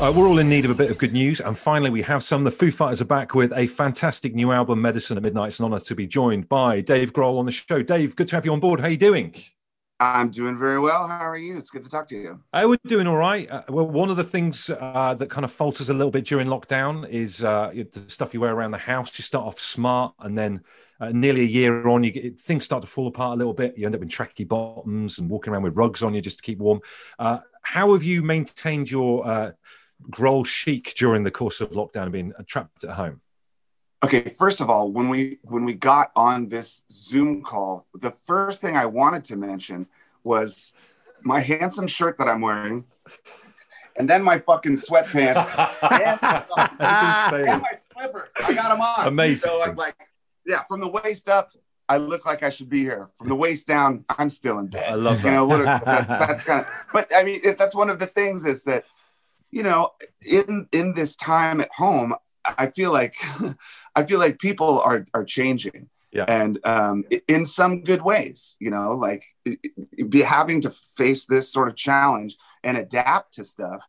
Uh, we're all in need of a bit of good news, and finally, we have some. The Foo Fighters are back with a fantastic new album, Medicine at Midnight. It's an honor to be joined by Dave Grohl on the show. Dave, good to have you on board. How are you doing? I'm doing very well. How are you? It's good to talk to you. Uh, we're doing all right. Uh, well, one of the things uh, that kind of falters a little bit during lockdown is uh, the stuff you wear around the house. You start off smart, and then uh, nearly a year on, you get things start to fall apart a little bit. You end up in tracky bottoms and walking around with rugs on you just to keep warm. Uh, how have you maintained your Grohl chic during the course of lockdown and being trapped at home? Okay, first of all, when we when we got on this Zoom call, the first thing I wanted to mention was my handsome shirt that I'm wearing, and then my fucking sweatpants and, and, my slippers. I got them on. Amazing. So I'm like, yeah, from the waist up, I look like I should be here. From the waist down, I'm still in bed. I love that. You know, that, that's kind of. But I mean, it, that's one of the things is that you know, in in this time at home, I feel like I feel like people are are changing. Yeah. And um, in some good ways, you know, like be having to face this sort of challenge and adapt to stuff,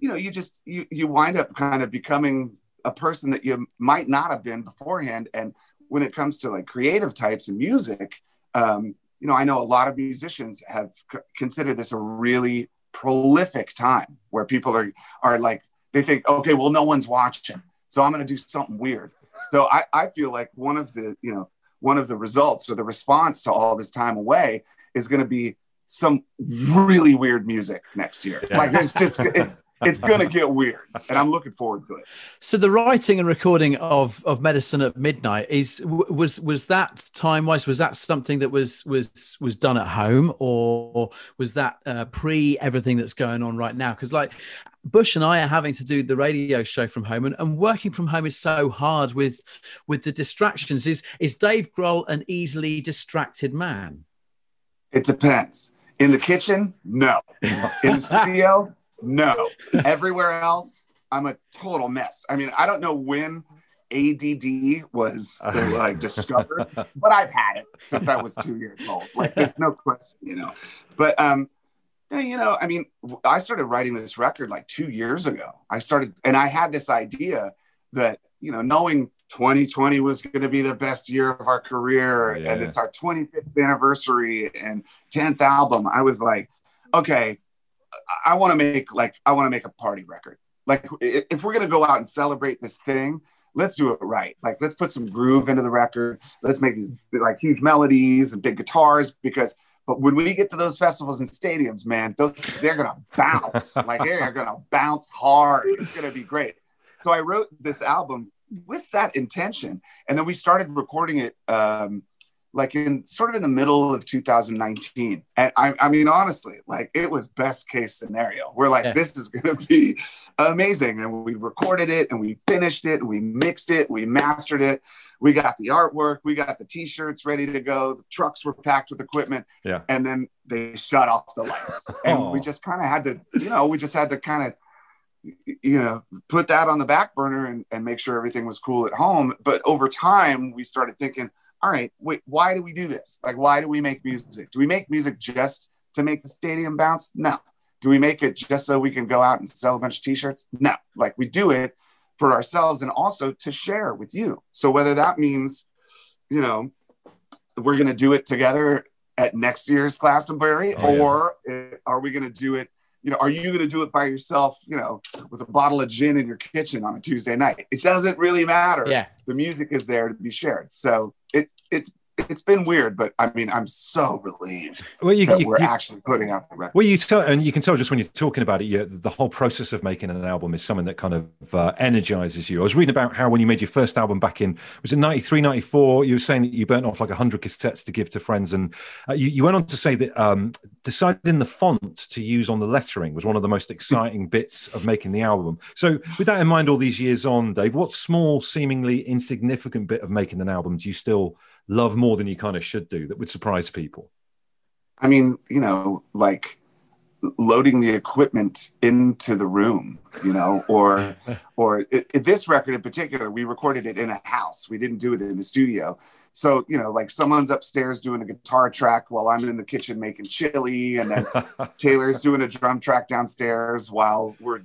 you know, you just you you wind up kind of becoming a person that you might not have been beforehand. And when it comes to like creative types and music, um, you know, I know a lot of musicians have c- considered this a really prolific time where people are are like they think okay well no one's watching so i'm going to do something weird. So I, I feel like one of the you know one of the results or the response to all this time away is going to be some really weird music next year. Yeah. like it's just it's it's gonna get weird and i'm looking forward to it. So the writing and recording of of medicine at midnight is was was that time wise was that something that was was was done at home or was that uh, pre everything that's going on right now? Because like bush and i are having to do the radio show from home and, and working from home is so hard with with the distractions. Is is dave grohl an easily distracted man? It depends in the kitchen no in the studio no. Everywhere else, I'm a total mess. I mean, I don't know when ADD was like discovered, but I've had it since I was two years old. Like, there's no question, you know. But um, you know, I mean, I started writing this record like two years ago. I started, and I had this idea that you know, knowing 2020 was going to be the best year of our career, oh, yeah. and it's our 25th anniversary and 10th album. I was like, okay, I want to make like I want to make a party record. Like if we're gonna go out and celebrate this thing, let's do it right. Like let's put some groove into the record. Let's make these like huge melodies and big guitars because. But when we get to those festivals and stadiums, man, those they're gonna bounce. like they're gonna bounce hard. It's gonna be great. So I wrote this album with that intention, and then we started recording it. Um, like in sort of in the middle of 2019. And I, I mean, honestly, like it was best case scenario. We're like, yeah. this is going to be amazing. And we recorded it and we finished it, we mixed it, we mastered it. We got the artwork, we got the t-shirts ready to go. The trucks were packed with equipment. Yeah. And then they shut off the lights. And oh. we just kind of had to, you know, we just had to kind of you know put that on the back burner and, and make sure everything was cool at home but over time we started thinking all right, wait, why do we do this? Like, why do we make music? Do we make music just to make the stadium bounce? No. Do we make it just so we can go out and sell a bunch of t-shirts? No. Like we do it for ourselves and also to share with you. So whether that means, you know, we're going to do it together at next year's Glastonbury, oh, yeah. or eh, are we going to do it you know, are you going to do it by yourself, you know, with a bottle of gin in your kitchen on a Tuesday night? It doesn't really matter. Yeah. The music is there to be shared. So it it's it's been weird, but I mean, I'm so relieved well, you, that you, we're you, actually putting out the record. Well, you tell, and you can tell just when you're talking about it, the whole process of making an album is something that kind of uh, energizes you. I was reading about how when you made your first album back in, was it 93, 94, you were saying that you burnt off like 100 cassettes to give to friends. And uh, you, you went on to say that um, deciding the font to use on the lettering was one of the most exciting bits of making the album. So with that in mind, all these years on, Dave, what small, seemingly insignificant bit of making an album do you still love more than you kind of should do that would surprise people? I mean, you know, like loading the equipment into the room, you know, or or it, it, this record in particular, we recorded it in a house. We didn't do it in the studio. So, you know, like someone's upstairs doing a guitar track while I'm in the kitchen making chili, and then Taylor's doing a drum track downstairs while we're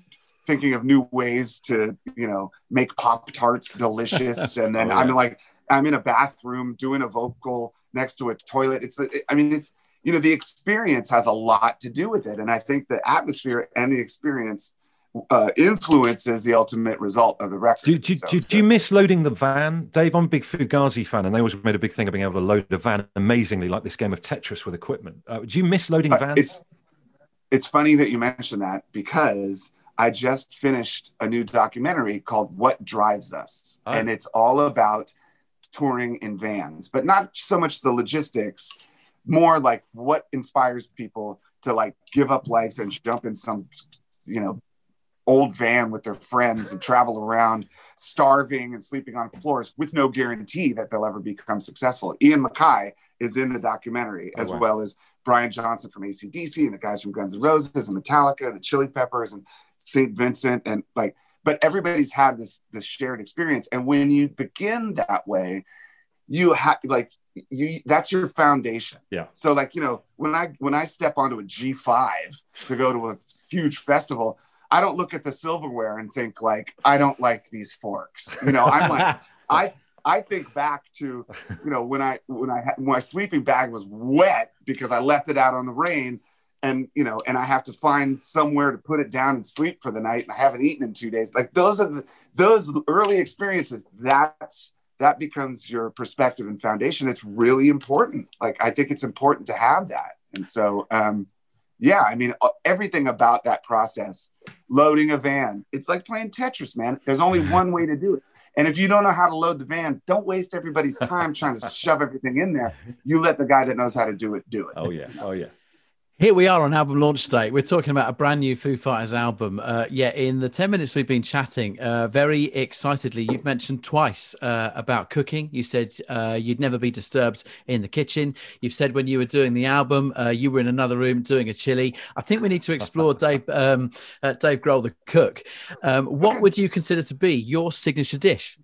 thinking of new ways to you know make pop tarts delicious and then Oh, yeah. i'm like i'm in a bathroom doing a vocal next to a toilet it's i mean it's you know the experience has a lot to do with it and i think the atmosphere and the experience uh, influences the ultimate result of the record Do, do, So do, do you miss loading the van, Dave? I'm a big Fugazi fan, and they always made a big thing of being able to load a van amazingly, like this game of Tetris with equipment. Uh, do you miss loading Uh, vans? it's it's funny that you mentioned that because I just finished a new documentary called What Drives Us. Oh. And it's all about touring in vans, but not so much the logistics, more like what inspires people to like give up life and jump in some, you know, old van with their friends and travel around starving and sleeping on floors with no guarantee that they'll ever become successful. Ian MacKaye is in the documentary Oh, as wow. well as Brian Johnson from ACDC and the guys from Guns N' Roses and Metallica, the Chili Peppers and St. Vincent and like but everybody's had this this shared experience and when you begin that way you have like you that's your foundation Yeah. so like you know when i when i step onto a g5 to go to a huge festival i don't look at the silverware and think like i don't like these forks you know i'm like i i think back to you know when i when i had my sleeping bag was wet because i left it out on the rain and you know and i have to find somewhere to put it down and sleep for the night and i haven't eaten in two days. Like those are the those early experiences that's that becomes your perspective and foundation. It's really important. Like i think it's important to have that. And so um yeah i mean uh, everything about that process loading a van it's like playing tetris man. There's only one way to do it. And if you don't know how to load the van don't waste everybody's time trying to shove everything in there. You let the guy that knows how to do it do it. Oh yeah, oh yeah. Here we are on album launch day. We're talking about a brand new Foo Fighters album. Uh, yeah, in the 10 minutes we've been chatting, uh, very excitedly, you've mentioned twice uh, about cooking. You said uh, you'd never be disturbed in the kitchen. You've said when you were doing the album, uh, you were in another room doing a chili. I think we need to explore Dave, um, uh, Dave Grohl, the cook. Um, what would you consider to be your signature dish?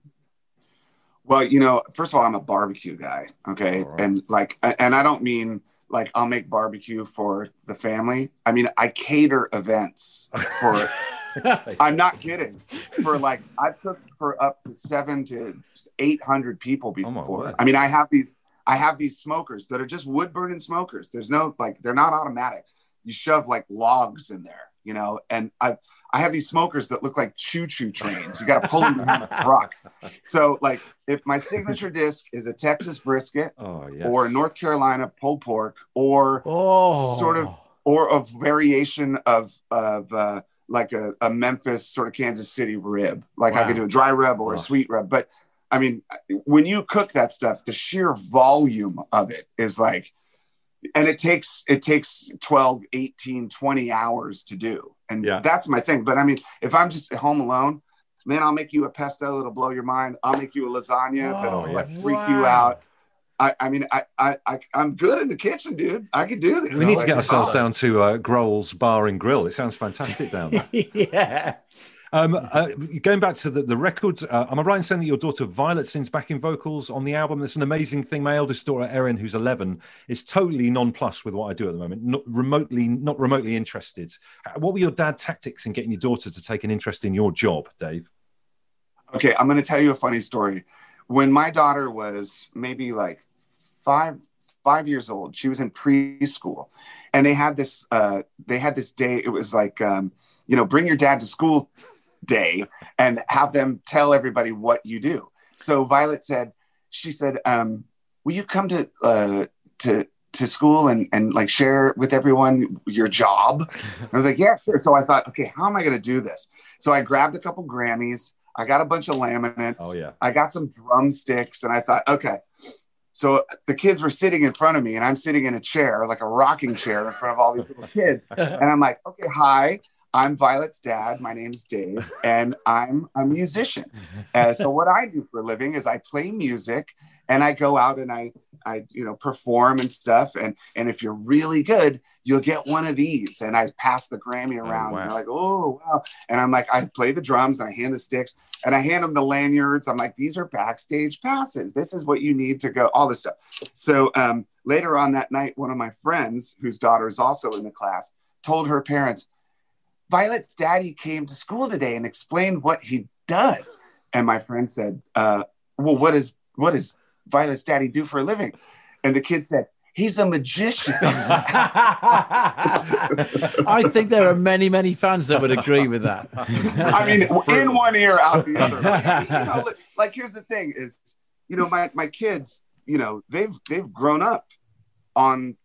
Well, you know, first of all, I'm a barbecue guy. Okay. Right. And like, and I don't mean like I'll make barbecue for the family. I mean, I cater events for, I'm not kidding. For like, I've cooked for up to seven to 800 people Oh, before. word. I mean, I have these, I have these smokers that are just wood burning smokers. There's no, like, they're not automatic. You shove like logs in there, you know, and I, I have these smokers that look like choo-choo trains. You got to pull them behind a truck. So, like, if my signature disc is a Texas brisket oh yeah. or a North Carolina pulled pork or Oh, Sort of- or a variation of of uh, like a, a Memphis sort of Kansas City rib, like I could do a dry rub or Wow. a sweet rub. But I mean, when you cook that stuff, the sheer volume of it is like, and it takes it takes 12, 18, 20 hours to do. And Yeah. that's my thing. But I mean, if I'm just at home alone, man, I'll make you a pesto that'll blow your mind. I'll make you a lasagna that'll Whoa, like freak you out. I, I mean, I, I, I, I'm good in the kitchen, dude. I could do this. We need to get ourselves oh. down to uh, Grohl's Bar and Grill. It sounds fantastic down there. yeah. Um, uh, going back to the, the record, uh, am I right in saying that your daughter Violet sings backing vocals on the album? That's an amazing thing. My eldest daughter Erin, who's 11, is totally nonplussed with what I do at the moment. Not remotely, not remotely interested. What were your dad tactics in getting your daughter to take an interest in your job, Dave? Okay, I'm going to tell you a funny story. When my daughter was maybe like five five years old, she was in preschool, and they had this uh, they had this day. It was like um, you know, bring your dad to school day and have them tell everybody what you do. So Violet said, she said, um, "Will you come to uh, to to school and and like share with everyone your job?" I was like, "Yeah, sure." So I thought, okay, how am I going to do this? So I grabbed a couple Grammys. I got a bunch of laminates. Oh yeah, I got some drumsticks and I thought, okay. So the kids were sitting in front of me and I'm sitting in a chair, like a rocking chair in front of all these little kids. And I'm like, okay, hi, I'm Violet's dad. My name's Dave and I'm a musician. Uh, so what I do for a living is I play music and I go out and I, I, you know, perform and stuff. And, and if you're really good, you'll get one of these. And I pass the Grammy around wow. and they're like, oh, wow. And I'm like, I play the drums and I hand the sticks and I hand them the lanyards. I'm like, these are backstage passes. This is what you need to go, all this stuff. So um, later on that night, one of my friends, whose daughter is also in the class, told her parents, Violet's daddy came to school today and explained what he does. And my friend said, uh, well, what is what does Violet's daddy do for a living? And the kid said, he's a magician. I think there are many, many fans that would agree with that. I mean, in one ear, out the other. Like, you know, like here's the thing: is you know, my my kids, you know, they've they've grown up on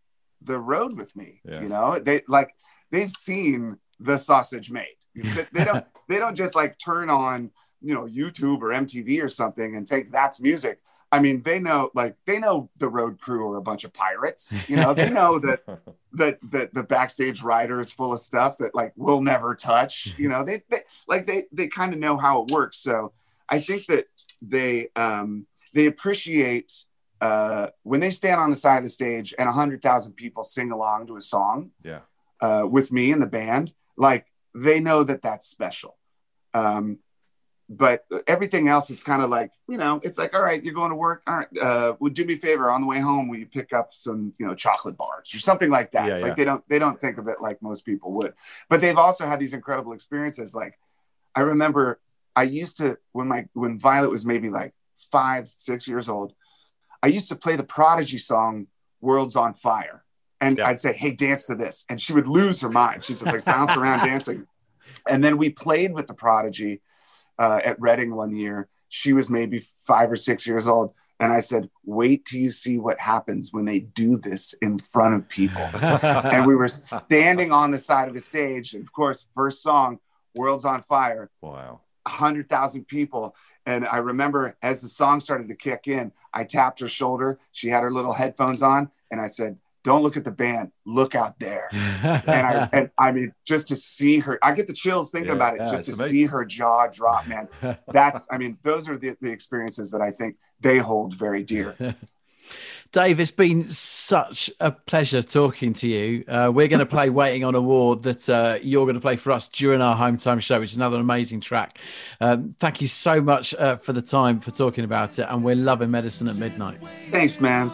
the road with me. Yeah. You know, they like they've seen the sausage made. They don't they don't just like turn on you know YouTube or MTV or something and think that's music. I mean, they know like they know the road crew are a bunch of pirates. You know, they know that that that the backstage rider is full of stuff that like we'll never touch. You know, they, they like they they kind of know how it works. So I think that they um they appreciate uh when they stand on the side of the stage and a hundred thousand people sing along to a song yeah. uh, with me and the band, like they know that that's special. Um, but everything else, it's kind of like you know, it's like all right, you're going to work. All right, uh, would do me a favor on the way home? Will you pick up some you know chocolate bars or something like that? Yeah, like yeah. they don't they don't think of it like most people would. But they've also had these incredible experiences. Like I remember, I used to when my when Violet was maybe like five six years old. I used to play the Prodigy song "World's on Fire." And Yeah. I'd say, "Hey, dance to this," and she would lose her mind. She'd just like bounce around dancing. And then we played with the Prodigy uh, at Reading one year. She was maybe five or six years old, and I said, "Wait till you see what happens when they do this in front of people." and we were standing on the side of the stage, and of course, first song, "World's on Fire." Wow. a hundred thousand people. And I remember as the song started to kick in, I tapped her shoulder. She had her little headphones on, and I said, "Don't look at the band. Look out there." And I, and I mean, just to see her, I get the chills thinking Yeah, about it. yeah, just to it's see her jaw drop, man. That's, I mean, those are the, the experiences that I think they hold very dear. Dave, it's been such a pleasure talking to you. Uh, we're going to play Waiting on a War that uh, you're going to play for us during our home time show, which is another amazing track. Um, thank you so much uh, for the time for talking about it. And we're loving Medicine at Midnight. Thanks, man.